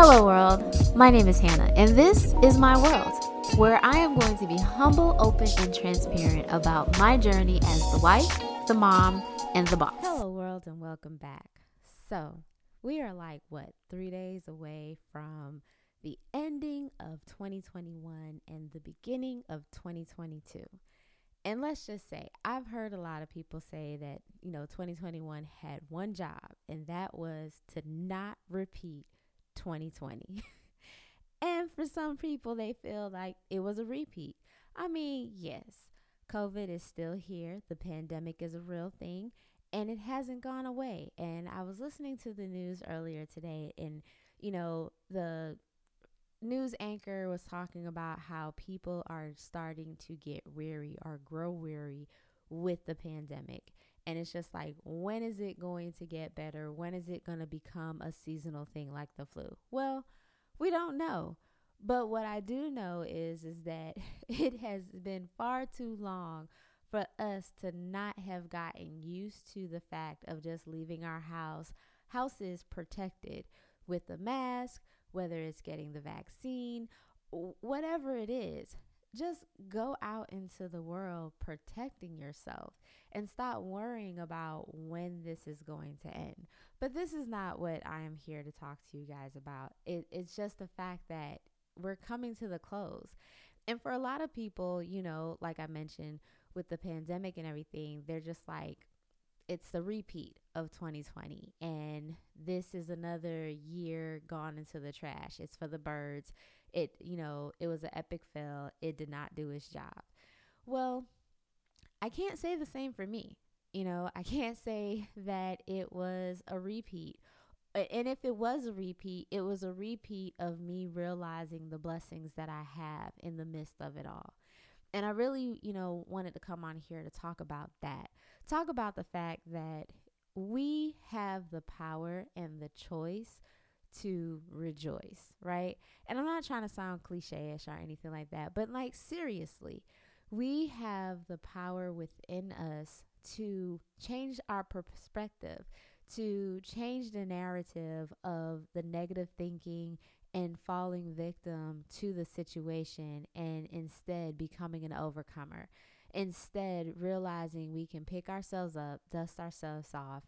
Hello, world. My name is Hannah, and this is my world, where I am going to be humble, open, and transparent about my journey as the wife, the mom, and the boss. Hello, world, and welcome back. So, we are like, what, three days away from the ending of 2021 and the beginning of 2022. And let's just say, I've heard a lot of people say that, you know, 2021 had one job, and that was to not repeat 2020. and for some people, they feel like it was a repeat. I mean, yes, COVID is still here, the pandemic is a real thing, and it hasn't gone away. And I was listening to the news earlier today, and, you know, the news anchor was talking about how people are starting to get weary or grow weary with the pandemic. And it's just like, when is it going to get better? When is it going to become a seasonal thing like the flu? Well, we don't know. But what I do know is is that it has been far too long for us to not have gotten used to the fact of just leaving our house houses protected with a mask, whether it's getting the vaccine, whatever it is just go out into the world protecting yourself and stop worrying about when this is going to end. But this is not what I am here to talk to you guys about. It, it's just the fact that we're coming to the close. And for a lot of people, you know, like I mentioned with the pandemic and everything, they're just like, it's the repeat of 2020 and this is another year gone into the trash it's for the birds it you know it was an epic fail. It did not do its job. Well i can't say the same for me. You know i can't say that it was a repeat. And if it was a repeat it was a repeat of me realizing the blessings that i have in the midst of it all. And i really you know wanted to come on here to talk about that. Talk about the fact that we have the power and the choice to rejoice, right? And I'm not trying to sound cliche ish or anything like that, but like seriously, we have the power within us to change our perspective, to change the narrative of the negative thinking and falling victim to the situation and instead becoming an overcomer. Instead, realizing we can pick ourselves up, dust ourselves off,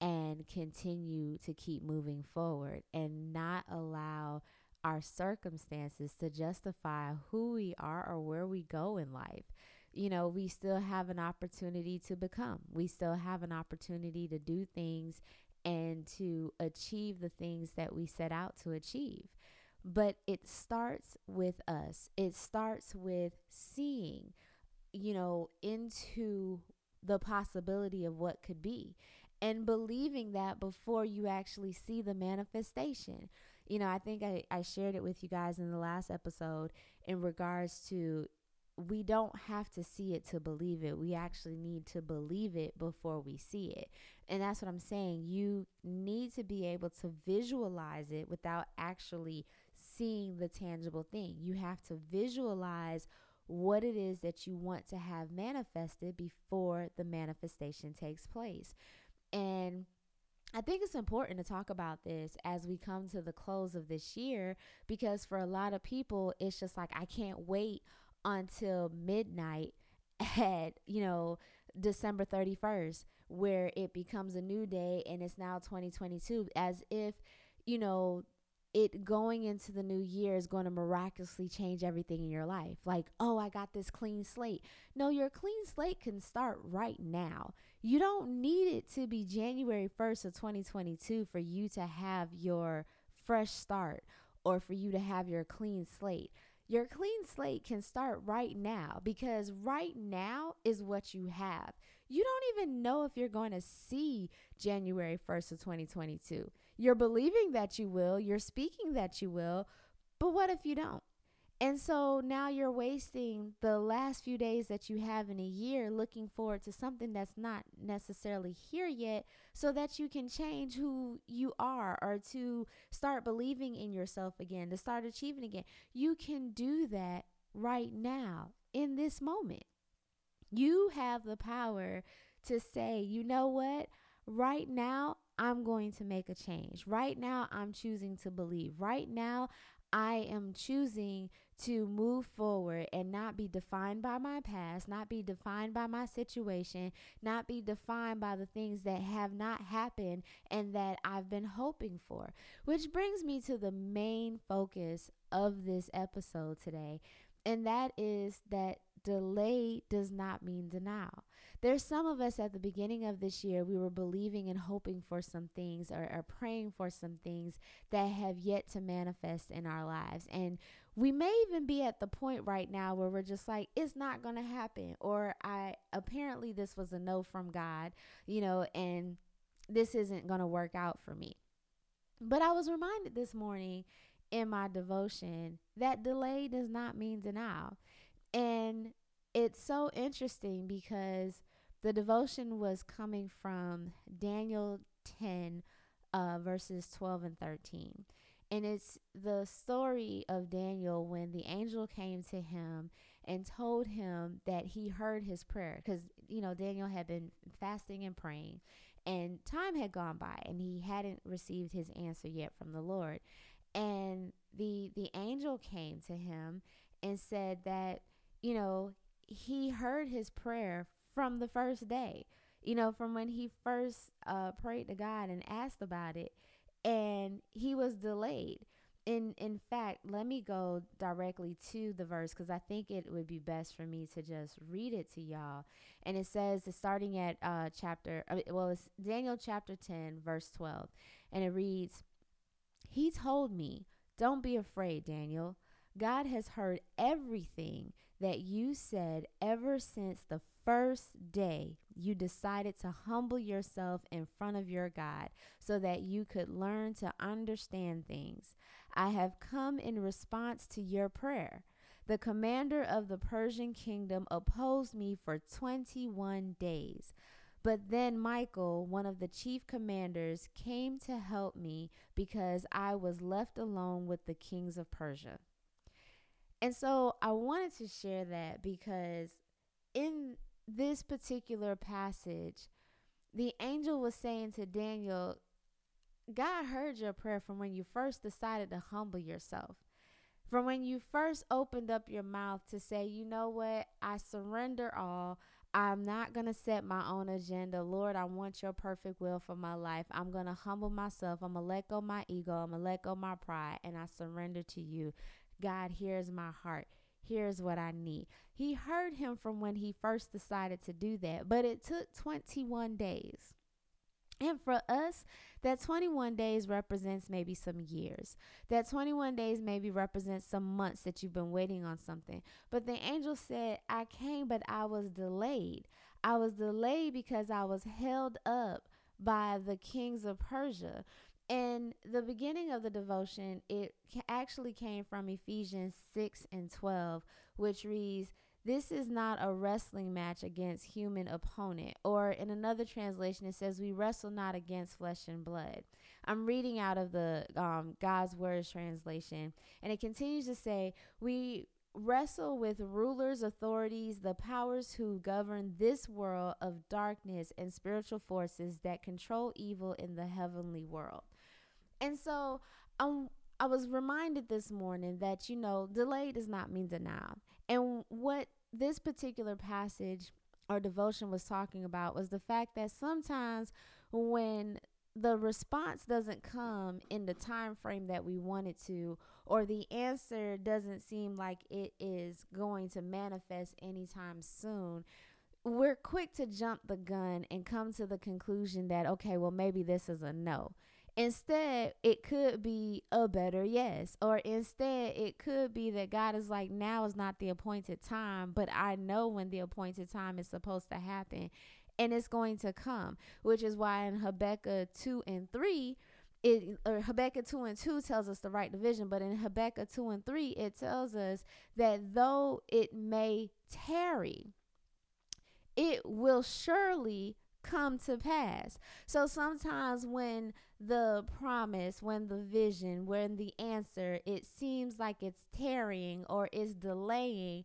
and continue to keep moving forward and not allow our circumstances to justify who we are or where we go in life. You know, we still have an opportunity to become, we still have an opportunity to do things and to achieve the things that we set out to achieve. But it starts with us, it starts with seeing, you know, into the possibility of what could be and believing that before you actually see the manifestation. You know, I think I, I shared it with you guys in the last episode in regards to we don't have to see it to believe it. We actually need to believe it before we see it. And that's what I'm saying. You need to be able to visualize it without actually seeing the tangible thing. You have to visualize what it is that you want to have manifested before the manifestation takes place. And I think it's important to talk about this as we come to the close of this year because for a lot of people, it's just like, I can't wait until midnight at, you know, December 31st, where it becomes a new day and it's now 2022, as if, you know, it going into the new year is going to miraculously change everything in your life. Like, oh, I got this clean slate. No, your clean slate can start right now. You don't need it to be January 1st of 2022 for you to have your fresh start or for you to have your clean slate. Your clean slate can start right now because right now is what you have. You don't even know if you're going to see January 1st of 2022. You're believing that you will, you're speaking that you will, but what if you don't? And so now you're wasting the last few days that you have in a year looking forward to something that's not necessarily here yet so that you can change who you are or to start believing in yourself again, to start achieving again. You can do that right now in this moment. You have the power to say, you know what? Right now, I'm going to make a change. Right now, I'm choosing to believe. Right now, I am choosing to move forward and not be defined by my past, not be defined by my situation, not be defined by the things that have not happened and that I've been hoping for. Which brings me to the main focus of this episode today, and that is that delay does not mean denial. There's some of us at the beginning of this year, we were believing and hoping for some things or, or, praying for some things that have yet to manifest in our lives. And we may even be at the point right now where we're just like, it's not going to happen. Or I apparently this was a no from God, you know, and this isn't going to work out for me. But I was reminded this morning in my devotion that delay does not mean denial. And it's so interesting because the devotion was coming from Daniel 10, uh, verses 12 and 13. And it's the story of Daniel when the angel came to him and told him that he heard his prayer. Because, you know, Daniel had been fasting and praying, and time had gone by, and he hadn't received his answer yet from the Lord. And the the angel came to him and said that you know, he heard his prayer from the first day, you know, from when he first uh, prayed to God and asked about it, and he was delayed. In in fact, let me go directly to the verse because I think it would be best for me to just read it to y'all. And it says, starting at uh, chapter, well, it's Daniel chapter 10, verse 12. And it reads, He told me, Don't be afraid, Daniel. God has heard everything that you said ever since the first day you decided to humble yourself in front of your God so that you could learn to understand things. I have come in response to your prayer. The commander of the Persian kingdom opposed me for 21 days. But then Michael, one of the chief commanders, came to help me because I was left alone with the kings of Persia. And so I wanted to share that because in this particular passage, the angel was saying to Daniel, God heard your prayer from when you first decided to humble yourself. From when you first opened up your mouth to say, you know what, I surrender all. I'm not going to set my own agenda. Lord, I want your perfect will for my life. I'm going to humble myself. I'm going to let go my ego. I'm going to let go my pride and I surrender to you. God, here's my heart. Here's what I need. He heard him from when he first decided to do that, but it took 21 days. And for us, that 21 days represents maybe some years. That 21 days maybe represents some months that you've been waiting on something. But the angel said, I came, but I was delayed. I was delayed because I was held up by the kings of Persia. And the beginning of the devotion, it actually came from Ephesians 6 and 12, which reads, This is not a wrestling match against human opponent. Or in another translation, it says, We wrestle not against flesh and blood. I'm reading out of the um, God's Word translation, and it continues to say, We wrestle with rulers, authorities, the powers who govern this world of darkness and spiritual forces that control evil in the heavenly world. And so um, I was reminded this morning that, you know, delay does not mean denial. And what this particular passage or devotion was talking about was the fact that sometimes when the response doesn't come in the time frame that we want it to or the answer doesn't seem like it is going to manifest anytime soon we're quick to jump the gun and come to the conclusion that okay well maybe this is a no Instead, it could be a better yes. Or instead, it could be that God is like, now is not the appointed time, but I know when the appointed time is supposed to happen and it's going to come, which is why in Habakkuk 2 and 3, it or Habakkuk 2 and 2 tells us the right division, but in Habakkuk 2 and 3, it tells us that though it may tarry, it will surely come to pass. So sometimes when the promise, when the vision, when the answer, it seems like it's tarrying or is delaying,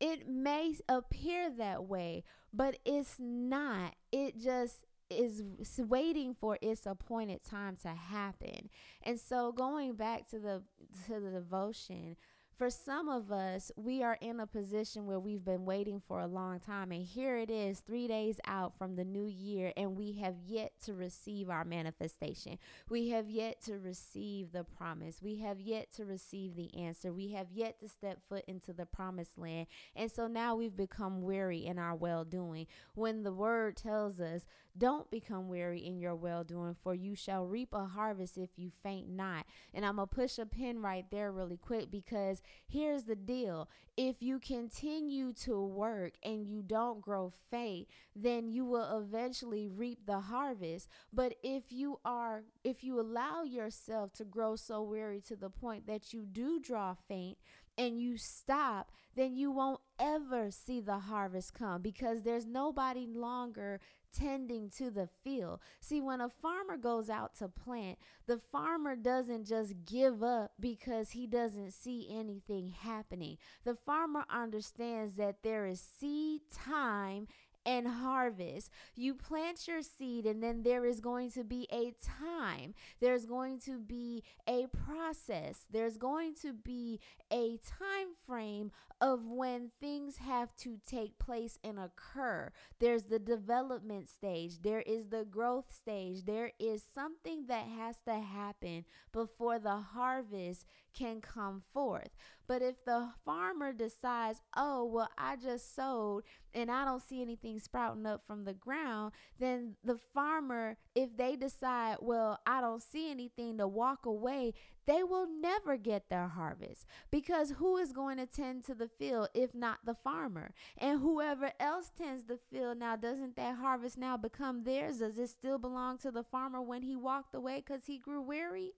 it may appear that way, but it's not. It just is waiting for its appointed time to happen. And so going back to the to the devotion, for some of us, we are in a position where we've been waiting for a long time. And here it is, three days out from the new year, and we have yet to receive our manifestation. We have yet to receive the promise. We have yet to receive the answer. We have yet to step foot into the promised land. And so now we've become weary in our well doing. When the word tells us, don't become weary in your well doing, for you shall reap a harvest if you faint not. And I'm going to push a pin right there really quick because here's the deal if you continue to work and you don't grow faith, then you will eventually reap the harvest. But if you are, if you allow yourself to grow so weary to the point that you do draw faint, and you stop, then you won't ever see the harvest come because there's nobody longer tending to the field. See, when a farmer goes out to plant, the farmer doesn't just give up because he doesn't see anything happening. The farmer understands that there is seed time and harvest. You plant your seed, and then there is going to be a time, there's going to be a process, there's going to be a time frame of when things have to take place and occur. There's the development stage, there is the growth stage, there is something that has to happen before the harvest can come forth. But if the farmer decides, oh, well, I just sowed and I don't see anything sprouting up from the ground, then the farmer, if they decide, well, I don't see anything to walk away, they will never get their harvest because who is going to tend to the field if not the farmer? And whoever else tends the field now, doesn't that harvest now become theirs? Does it still belong to the farmer when he walked away because he grew weary?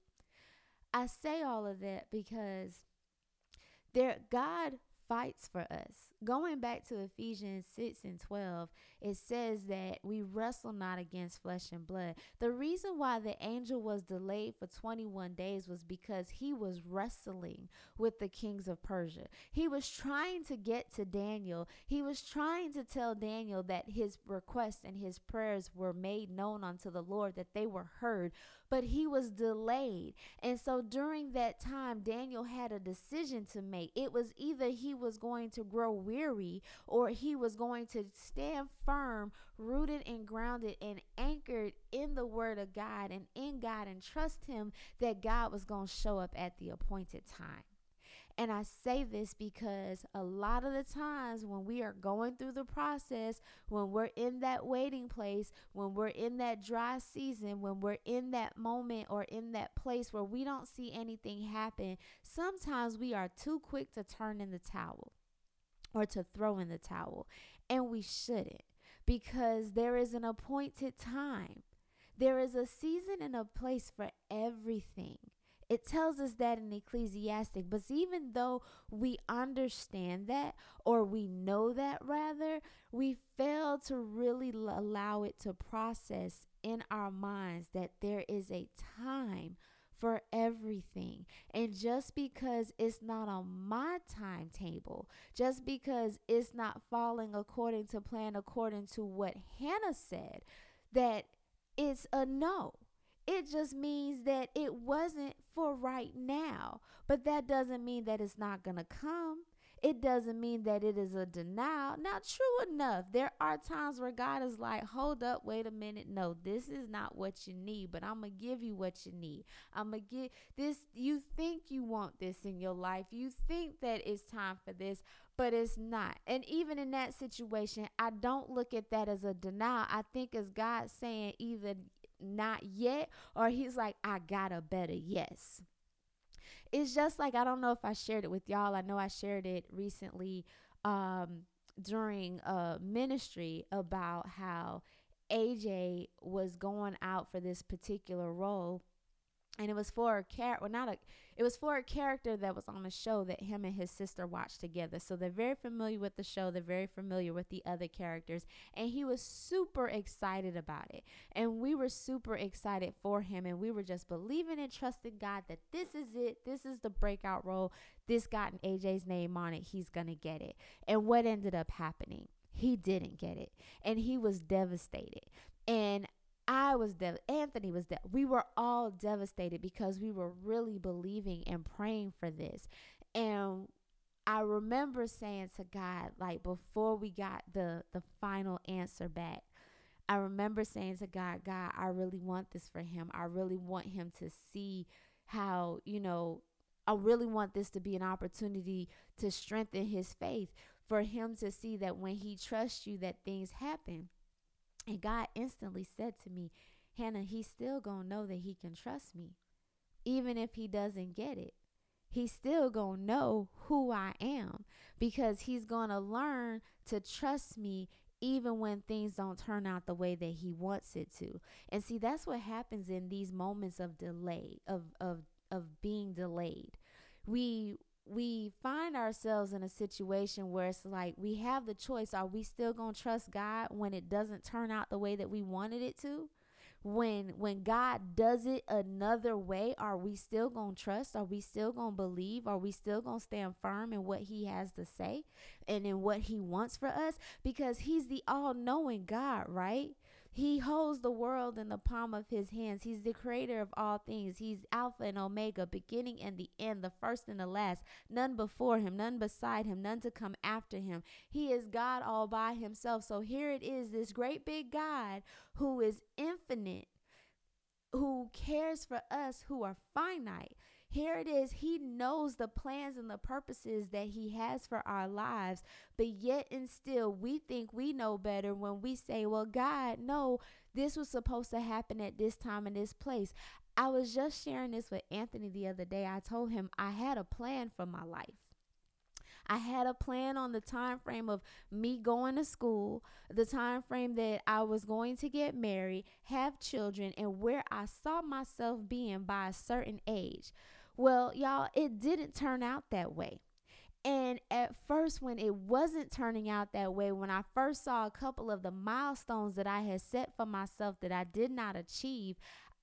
I say all of that because there God fights for us. Going back to Ephesians 6 and 12, it says that we wrestle not against flesh and blood. The reason why the angel was delayed for 21 days was because he was wrestling with the kings of Persia. He was trying to get to Daniel. He was trying to tell Daniel that his requests and his prayers were made known unto the Lord, that they were heard but he was delayed. And so during that time, Daniel had a decision to make. It was either he was going to grow weary or he was going to stand firm, rooted and grounded and anchored in the word of God and in God and trust him that God was going to show up at the appointed time. And I say this because a lot of the times when we are going through the process, when we're in that waiting place, when we're in that dry season, when we're in that moment or in that place where we don't see anything happen, sometimes we are too quick to turn in the towel or to throw in the towel. And we shouldn't because there is an appointed time. There is a season and a place for everything. It tells us that in Ecclesiastes. But even though we understand that, or we know that rather, we fail to really allow it to process in our minds that there is a time for everything. And just because it's not on my timetable, just because it's not falling according to plan, according to what Hannah said, that it's a no. It just means that it wasn't for right now. But that doesn't mean that it's not going to come. It doesn't mean that it is a denial. Now, true enough, there are times where God is like, hold up, wait a minute. No, this is not what you need, but I'm going to give you what you need. I'm going to give this. You think you want this in your life. You think that it's time for this, but it's not. And even in that situation, I don't look at that as a denial. I think as God saying either not yet, or he's like, I got a better yes. It's just like, I don't know if I shared it with y'all. I know I shared it recently um, during a ministry about how AJ was going out for this particular role and it was for a character well not a it was for a character that was on a show that him and his sister watched together. So they're very familiar with the show they're very familiar with the other characters and he was super excited about it. And we were super excited for him and we were just believing and trusting god that this is it this is the breakout role this got an aj's name on it he's gonna get it. And what ended up happening? He didn't get it and he was devastated. And I was dev Anthony was dead. We were all devastated because we were really believing and praying for this. And I remember saying to God, like before we got the the final answer back, I remember saying to God, God, I really want this for him. I really want him to see how, you know, I really want this to be an opportunity to strengthen his faith, for him to see that when he trusts you that things happen. And God instantly said to me, Hannah, he's still going to know that he can trust me. Even if he doesn't get it, he's still going to know who I am because he's going to learn to trust me even when things don't turn out the way that he wants it to. And see, that's what happens in these moments of delay, of of of being delayed. We we find ourselves in a situation where it's like we have the choice are we still going to trust God when it doesn't turn out the way that we wanted it to? When when God does it another way are we still going to trust? Are we still going to believe? Are we still going to stand firm in what he has to say and in what he wants for us? Because he's the all-knowing God right he holds the world in the palm of his hands. He's the creator of all things. He's Alpha and Omega, beginning and the end, the first and the last. None before him, none beside him, none to come after him. He is God all by himself. So here it is this great big God who is infinite, who cares for us who are finite. Here it is. He knows the plans and the purposes that He has for our lives. But yet and still, we think we know better when we say, Well, God, no, this was supposed to happen at this time and this place. I was just sharing this with Anthony the other day. I told him I had a plan for my life. I had a plan on the time frame of me going to school, the time frame that I was going to get married, have children, and where I saw myself being by a certain age. Well, y'all, it didn't turn out that way. And at first, when it wasn't turning out that way, when I first saw a couple of the milestones that I had set for myself that I did not achieve,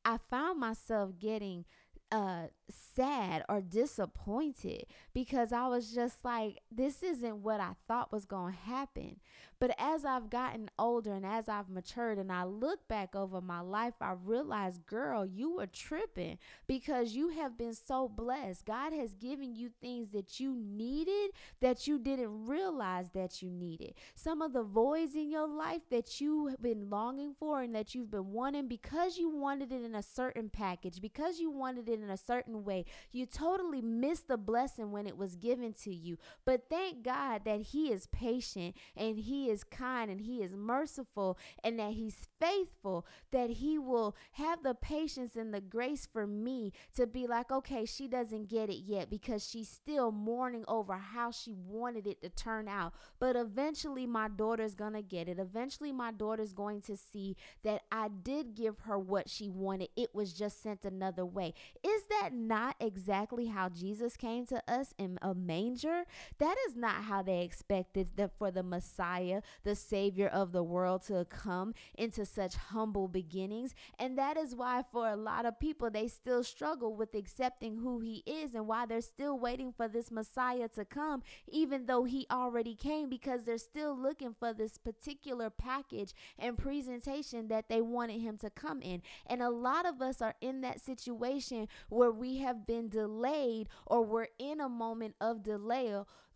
I found myself getting uh sad or disappointed because I was just like this isn't what I thought was going to happen. But as I've gotten older and as I've matured and I look back over my life, I realized, girl, you were tripping because you have been so blessed. God has given you things that you needed that you didn't realize that you needed. Some of the voids in your life that you have been longing for and that you've been wanting because you wanted it in a certain package, because you wanted it in a certain way. You totally missed the blessing when it was given to you. But thank God that He is patient and He is kind and He is merciful and that He's faithful, that He will have the patience and the grace for me to be like, okay, she doesn't get it yet because she's still mourning over how she wanted it to turn out. But eventually, my daughter's going to get it. Eventually, my daughter's going to see that I did give her what she wanted. It was just sent another way. Is that not exactly how Jesus came to us in a manger? That is not how they expected the, for the Messiah, the Savior of the world, to come into such humble beginnings. And that is why, for a lot of people, they still struggle with accepting who He is and why they're still waiting for this Messiah to come, even though He already came, because they're still looking for this particular package and presentation that they wanted Him to come in. And a lot of us are in that situation where we have been delayed or we're in a moment of delay.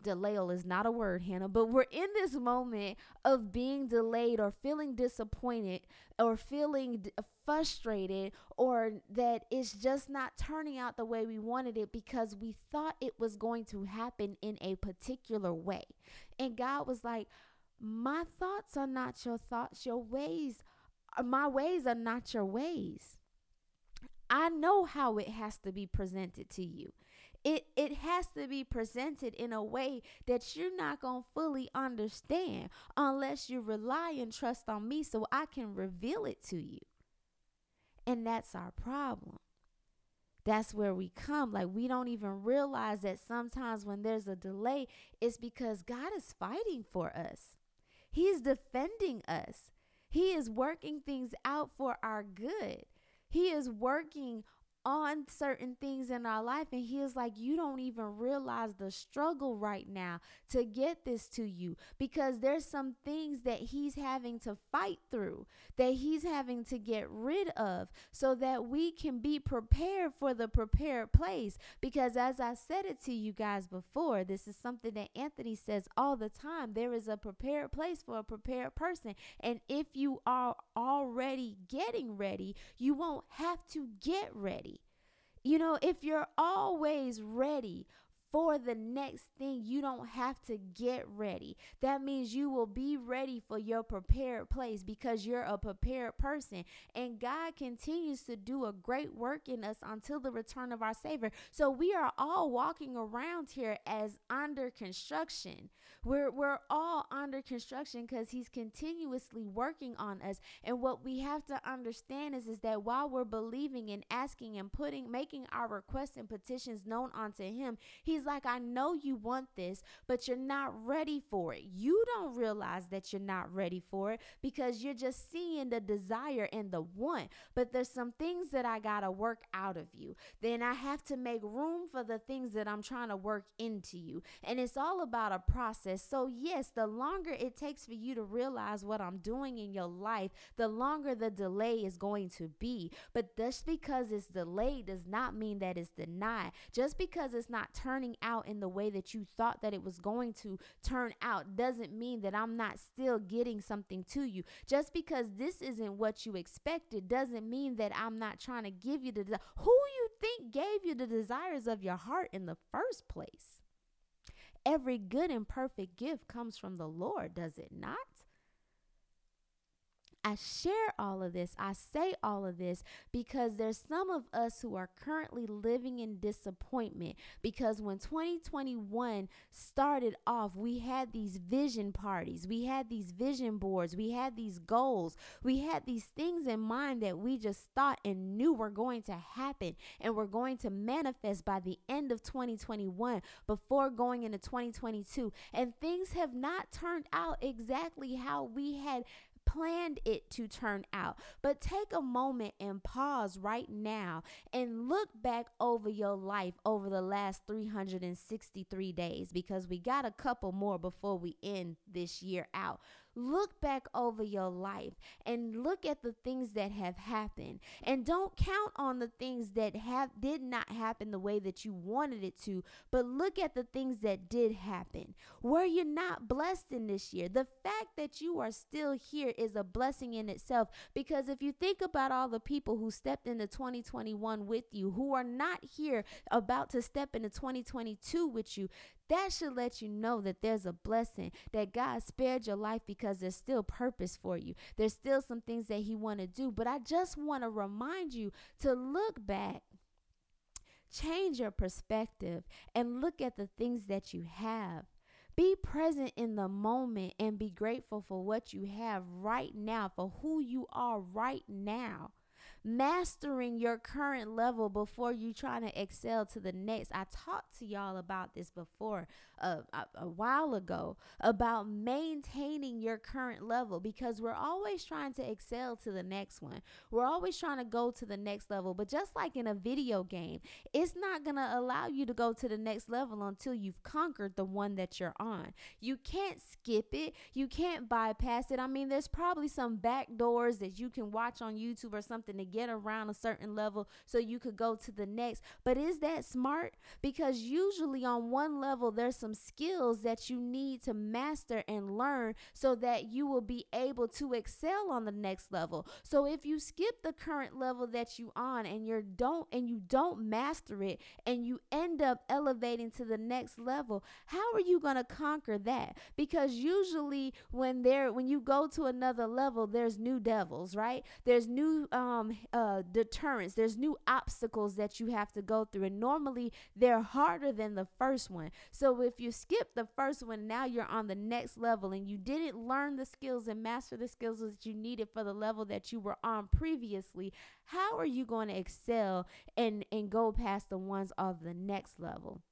Delay is not a word, Hannah, but we're in this moment of being delayed or feeling disappointed or feeling d- frustrated or that it's just not turning out the way we wanted it because we thought it was going to happen in a particular way. And God was like, My thoughts are not your thoughts, your ways, uh, my ways are not your ways. I know how it has to be presented to you. It it has to be presented in a way that you're not going to fully understand unless you rely and trust on me so I can reveal it to you. And that's our problem. That's where we come. Like, we don't even realize that sometimes when there's a delay, it's because God is fighting for us. He's defending us. He is working things out for our good. He is working on certain things in our life. And He is like, You don't even realize the struggle right now to get this to you because there's some things that He's having to fight through, that He's having to get rid of so that we can be prepared for the prepared place. Because as I said it to you guys before, this is something that Anthony says all the time there is a prepared place for a prepared person. And if you are already getting ready, you won't have to get ready. You know, if you're always ready for the next thing, you don't have to get ready. That means you will be ready for your prepared place because you're a prepared person. And God continues to do a great work in us until the return of our Savior. So we are all walking around here as under construction. We're, we're all under construction because He's continuously working on us. And what we have to understand is, is that while we're believing and asking and putting, making our requests and petitions known unto Him, He's like, I know you want this, but you're not ready for it. You don't realize that you're not ready for it because you're just seeing the desire and the want. But there's some things that I got to work out of you. Then I have to make room for the things that I'm trying to work into you. And it's all about a process. So, yes, the longer it takes for you to realize what I'm doing in your life, the longer the delay is going to be. But just because it's delayed does not mean that it's denied. Just because it's not turning out in the way that you thought that it was going to turn out doesn't mean that I'm not still getting something to you. Just because this isn't what you expected doesn't mean that I'm not trying to give you the de- who you think gave you the desires of your heart in the first place. Every good and perfect gift comes from the Lord, does it not? I share all of this. I say all of this because there's some of us who are currently living in disappointment because when 2021 started off, we had these vision parties, we had these vision boards, we had these goals, we had these things in mind that we just thought and knew were going to happen and were going to manifest by the end of 2021 before going into 2022. And things have not turned out exactly how we had planned it to turn out. But take a moment and pause right now and look back over your life over the last 363 days because we got a couple more before we end this year out. Look back over your life and look at the things that have happened. And don't count on the things that have did not happen the way that you wanted it to, but look at the things that did happen. Were you not blessed in this year? The fact that you are still here is a blessing in itself because if you think about all the people who stepped into 2021 with you, who are not here about to step into 2022 with you, that should let you know that there's a blessing that God spared your life because there's still purpose for you. There's still some things that he want to do, but I just want to remind you to look back change your perspective and look at the things that you have. Be present in the moment and be grateful for what you have right now, for who you are right now mastering your current level before you trying to excel to the next. I talked to y'all about this before uh, a, a while ago about maintaining your current level because we're always trying to excel to the next one. We're always trying to go to the next level. But just like in a video game, it's not going to allow you to go to the next level until you've conquered the one that you're on. You can't skip it, you can't bypass it. I mean, there's probably some back doors that you can watch on YouTube or something to get around a certain level so you could go to the next. But is that smart? Because usually on one level, there's some skills that you need to master and learn so that you will be able to excel on the next level. So if you skip the current level that you on and you don't and you don't master it and you end up elevating to the next level, how are you going to conquer that? Because usually when there when you go to another level, there's new devils, right? There's new um uh, deterrents. There's new obstacles that you have to go through, and normally they're harder than the first one. So if you skip the first one, now you're on the next level, and you didn't learn the skills and master the skills that you needed for the level that you were on previously. How are you going to excel and and go past the ones of the next level?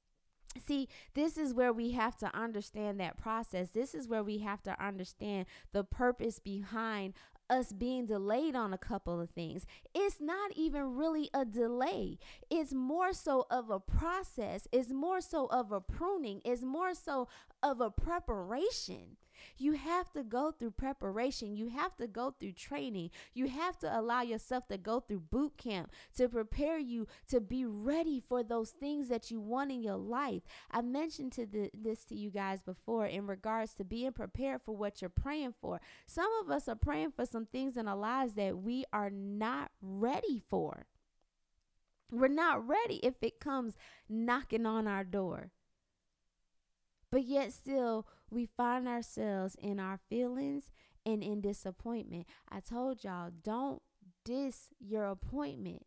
See, this is where we have to understand that process. This is where we have to understand the purpose behind us being delayed on a couple of things. It's not even really a delay. It's more so of a process. It's more so of a pruning. It's more so of a preparation. You have to go through preparation. You have to go through training. You have to allow yourself to go through boot camp to prepare you to be ready for those things that you want in your life. I mentioned to the, this to you guys before in regards to being prepared for what you're praying for. Some of us are praying for some things in our lives that we are not ready for. We're not ready if it comes knocking on our door. But yet, still, we find ourselves in our feelings and in disappointment. I told y'all, don't diss your appointment.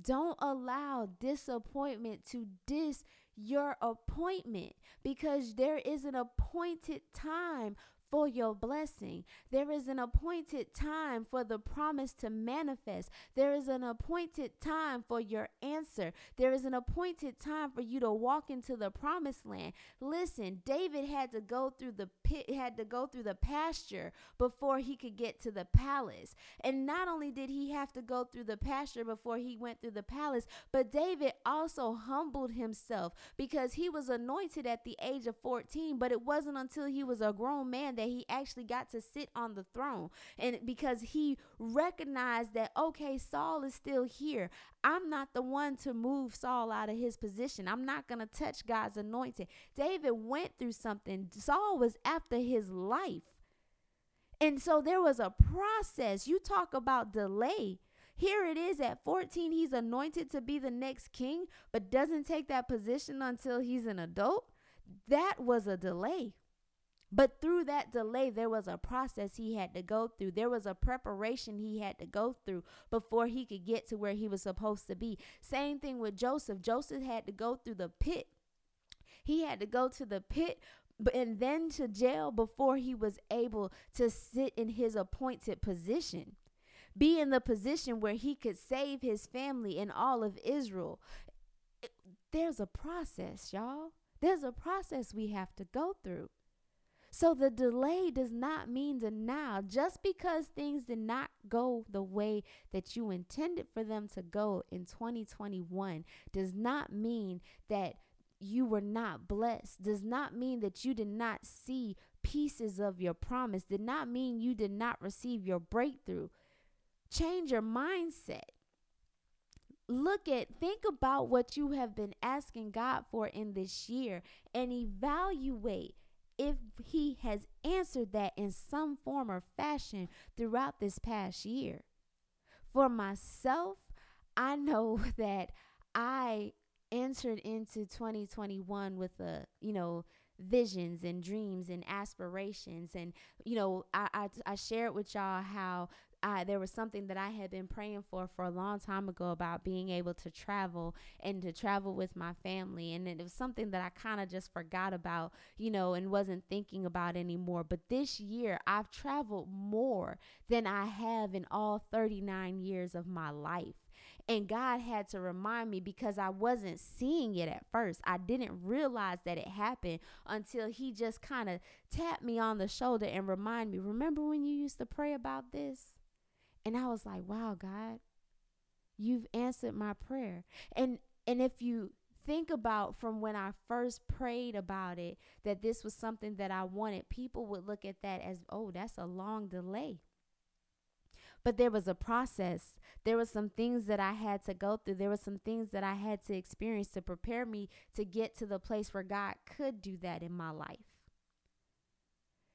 Don't allow disappointment to diss your appointment because there is an appointed time for your blessing. There is an appointed time for the promise to manifest. There is an appointed time for your answer. There is an appointed time for you to walk into the promised land. Listen, David had to go through the pit, had to go through the pasture before he could get to the palace. And not only did he have to go through the pasture before he went through the palace, but David also humbled himself because he was anointed at the age of 14, but it wasn't until he was a grown man that that he actually got to sit on the throne. And because he recognized that, okay, Saul is still here. I'm not the one to move Saul out of his position. I'm not going to touch God's anointed. David went through something, Saul was after his life. And so there was a process. You talk about delay. Here it is at 14, he's anointed to be the next king, but doesn't take that position until he's an adult. That was a delay. But through that delay, there was a process he had to go through. There was a preparation he had to go through before he could get to where he was supposed to be. Same thing with Joseph. Joseph had to go through the pit. He had to go to the pit and then to jail before he was able to sit in his appointed position. Be in the position where he could save his family and all of Israel. There's a process, y'all. There's a process we have to go through. So the delay does not mean denial. Just because things did not go the way that you intended for them to go in 2021 does not mean that you were not blessed, does not mean that you did not see pieces of your promise, did not mean you did not receive your breakthrough. Change your mindset look at think about what you have been asking God for in this year and evaluate if he has answered that in some form or fashion throughout this past year. For myself, I know that I entered into 2021 with a, you know, visions and dreams and aspirations and you know I, I i shared with y'all how I, there was something that I had been praying for for a long time ago about being able to travel and to travel with my family. And it was something that I kind of just forgot about, you know, and wasn't thinking about anymore. But this year, I've traveled more than I have in all 39 years of my life. And God had to remind me because I wasn't seeing it at first. I didn't realize that it happened until He just kind of tapped me on the shoulder and reminded me, remember when you used to pray about this? And I was like, wow, God, you've answered my prayer. And and if you think about from when I first prayed about it that this was something that I wanted, people would look at that as, oh, that's a long delay. But there was a process. There were some things that I had to go through. There were some things that I had to experience to prepare me to get to the place where God could do that in my life.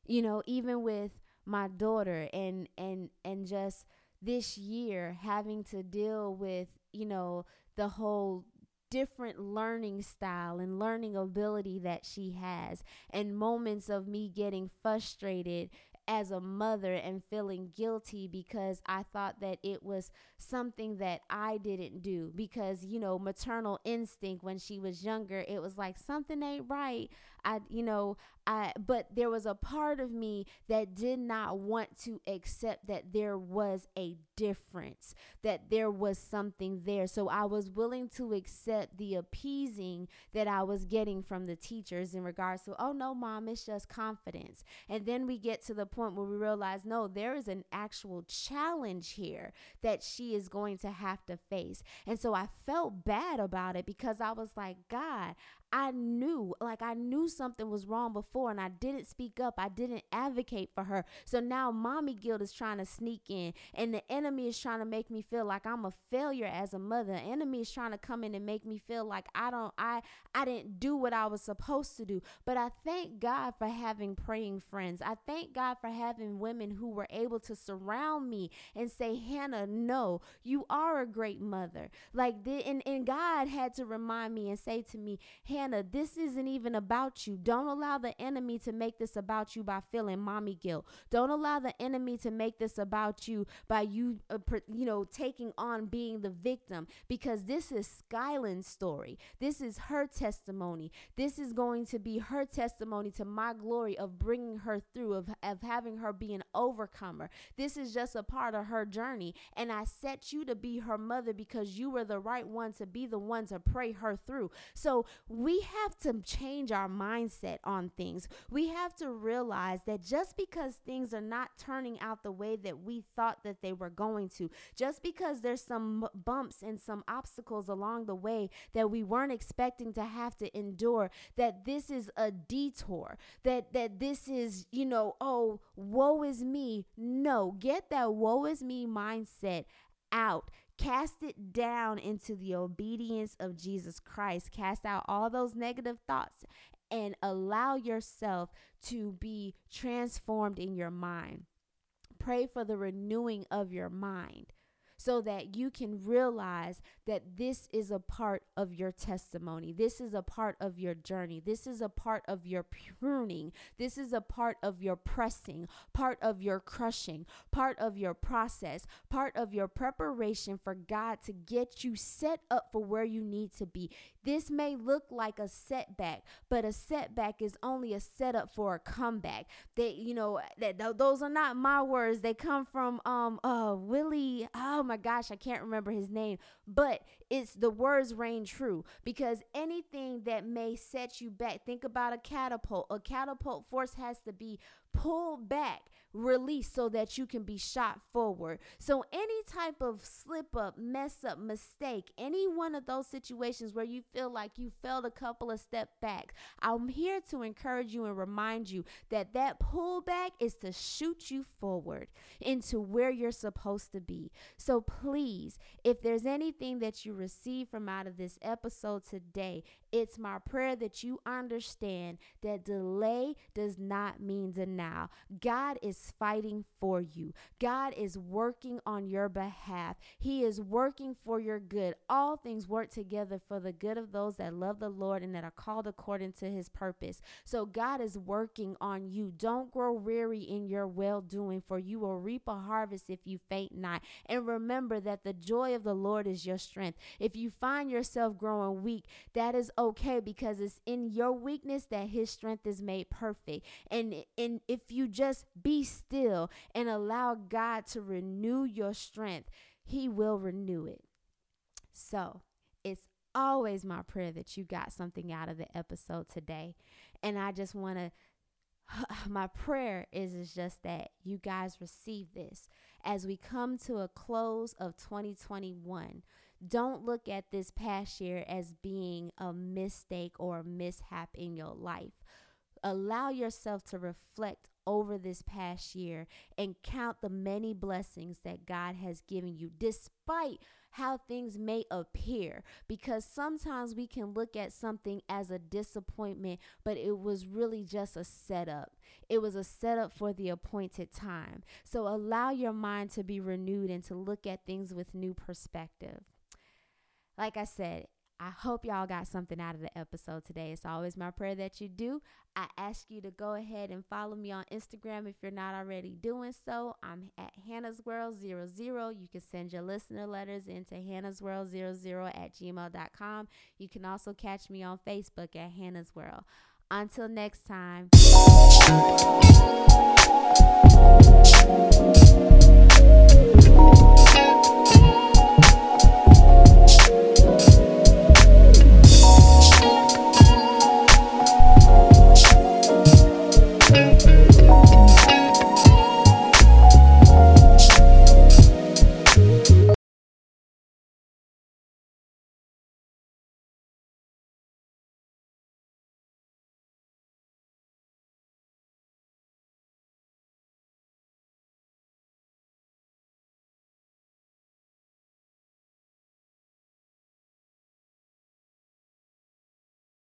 You know, even with my daughter and and and just this year having to deal with, you know, the whole different learning style and learning ability that she has, and moments of me getting frustrated as a mother and feeling guilty because I thought that it was something that I didn't do. Because you know maternal instinct when she was younger it was like something ain't right I you know I but there was a part of me that did not want to accept that there was a difference, that there was something there. So I was willing to accept the appeasing that I was getting from the teachers in regards to, oh no, mom, it's just confidence. And then we get to the point where we realize, no, there is an actual challenge here that she is going to have to face. And so I felt bad about it because I was like, God, I knew, like, I knew something was wrong before and I didn't speak up. I didn't advocate for her. So now mommy guilt is trying to sneak in, and the enemy is trying to make me feel like I'm a failure as a mother. The enemy is trying to come in and make me feel like I don't, I, I didn't do what I was supposed to do. But I thank God for having praying friends. I thank God for having women who were able to surround me and say, Hannah, no, you are a great mother. Like, the, and, and God had to remind me and say to me, Hannah, Hannah, this isn't even about you. Don't allow the enemy to make this about you by feeling mommy guilt. Don't allow the enemy to make this about you by you, uh, you know, taking on being the victim because this is Skyland's story. This is her testimony. This is going to be her testimony to my glory of bringing her through, of, of having her be an overcomer. This is just a part of her journey. And I set you to be her mother because you were the right one to be the one to pray her through. So we we have to change our mindset on things. We have to realize that just because things are not turning out the way that we thought that they were going to, just because there's some bumps and some obstacles along the way that we weren't expecting to have to endure, that this is a detour, that that this is, you know, oh, woe is me. No, get that woe is me mindset out. Cast it down into the obedience of Jesus Christ. Cast out all those negative thoughts and allow yourself to be transformed in your mind. Pray for the renewing of your mind so that you can realize that this is a part of your testimony. This is a part of your journey. This is a part of your pruning. This is a part of your pressing, part of your crushing, part of your process, part of your preparation for God to get you set up for where you need to be. This may look like a setback, but a setback is only a setup for a comeback. They, you know, that those are not my words. They come from um uh Willie. Oh my gosh, I can't remember his name, but it's the words reign true because anything that may set you back, think about a catapult. A catapult force has to be pulled back release so that you can be shot forward. So, any type of slip up, mess up, mistake, any one of those situations where you feel like you fell a couple of steps back, I'm here to encourage you and remind you that that pullback is to shoot you forward into where you're supposed to be. So, please, if there's anything that you receive from out of this episode today, it's my prayer that you understand that delay does not mean denial. God is fighting for you. God is working on your behalf. He is working for your good. All things work together for the good of those that love the Lord and that are called according to his purpose. So God is working on you. Don't grow weary in your well doing, for you will reap a harvest if you faint not. And remember that the joy of the Lord is your strength. If you find yourself growing weak, that is okay because it's in your weakness that his strength is made perfect. And, and if you just be still and allow God to renew your strength, He will renew it. So it's always my prayer that you got something out of the episode today. And I just want to my prayer is, is just that you guys receive this as we come to a close of 2021 don't look at this past year as being a mistake or a mishap in your life allow yourself to reflect over this past year and count the many blessings that God has given you, despite how things may appear. Because sometimes we can look at something as a disappointment, but it was really just a setup. It was a setup for the appointed time. So allow your mind to be renewed and to look at things with new perspective. Like I said, I hope y'all got something out of the episode today. It's always my prayer that you do. I ask you to go ahead and follow me on Instagram if you're not already doing so. I'm at Hannah's World 00. You can send your listener letters into Hannah's World 00 at gmail.com. You can also catch me on Facebook at Hannah's World. Until next time.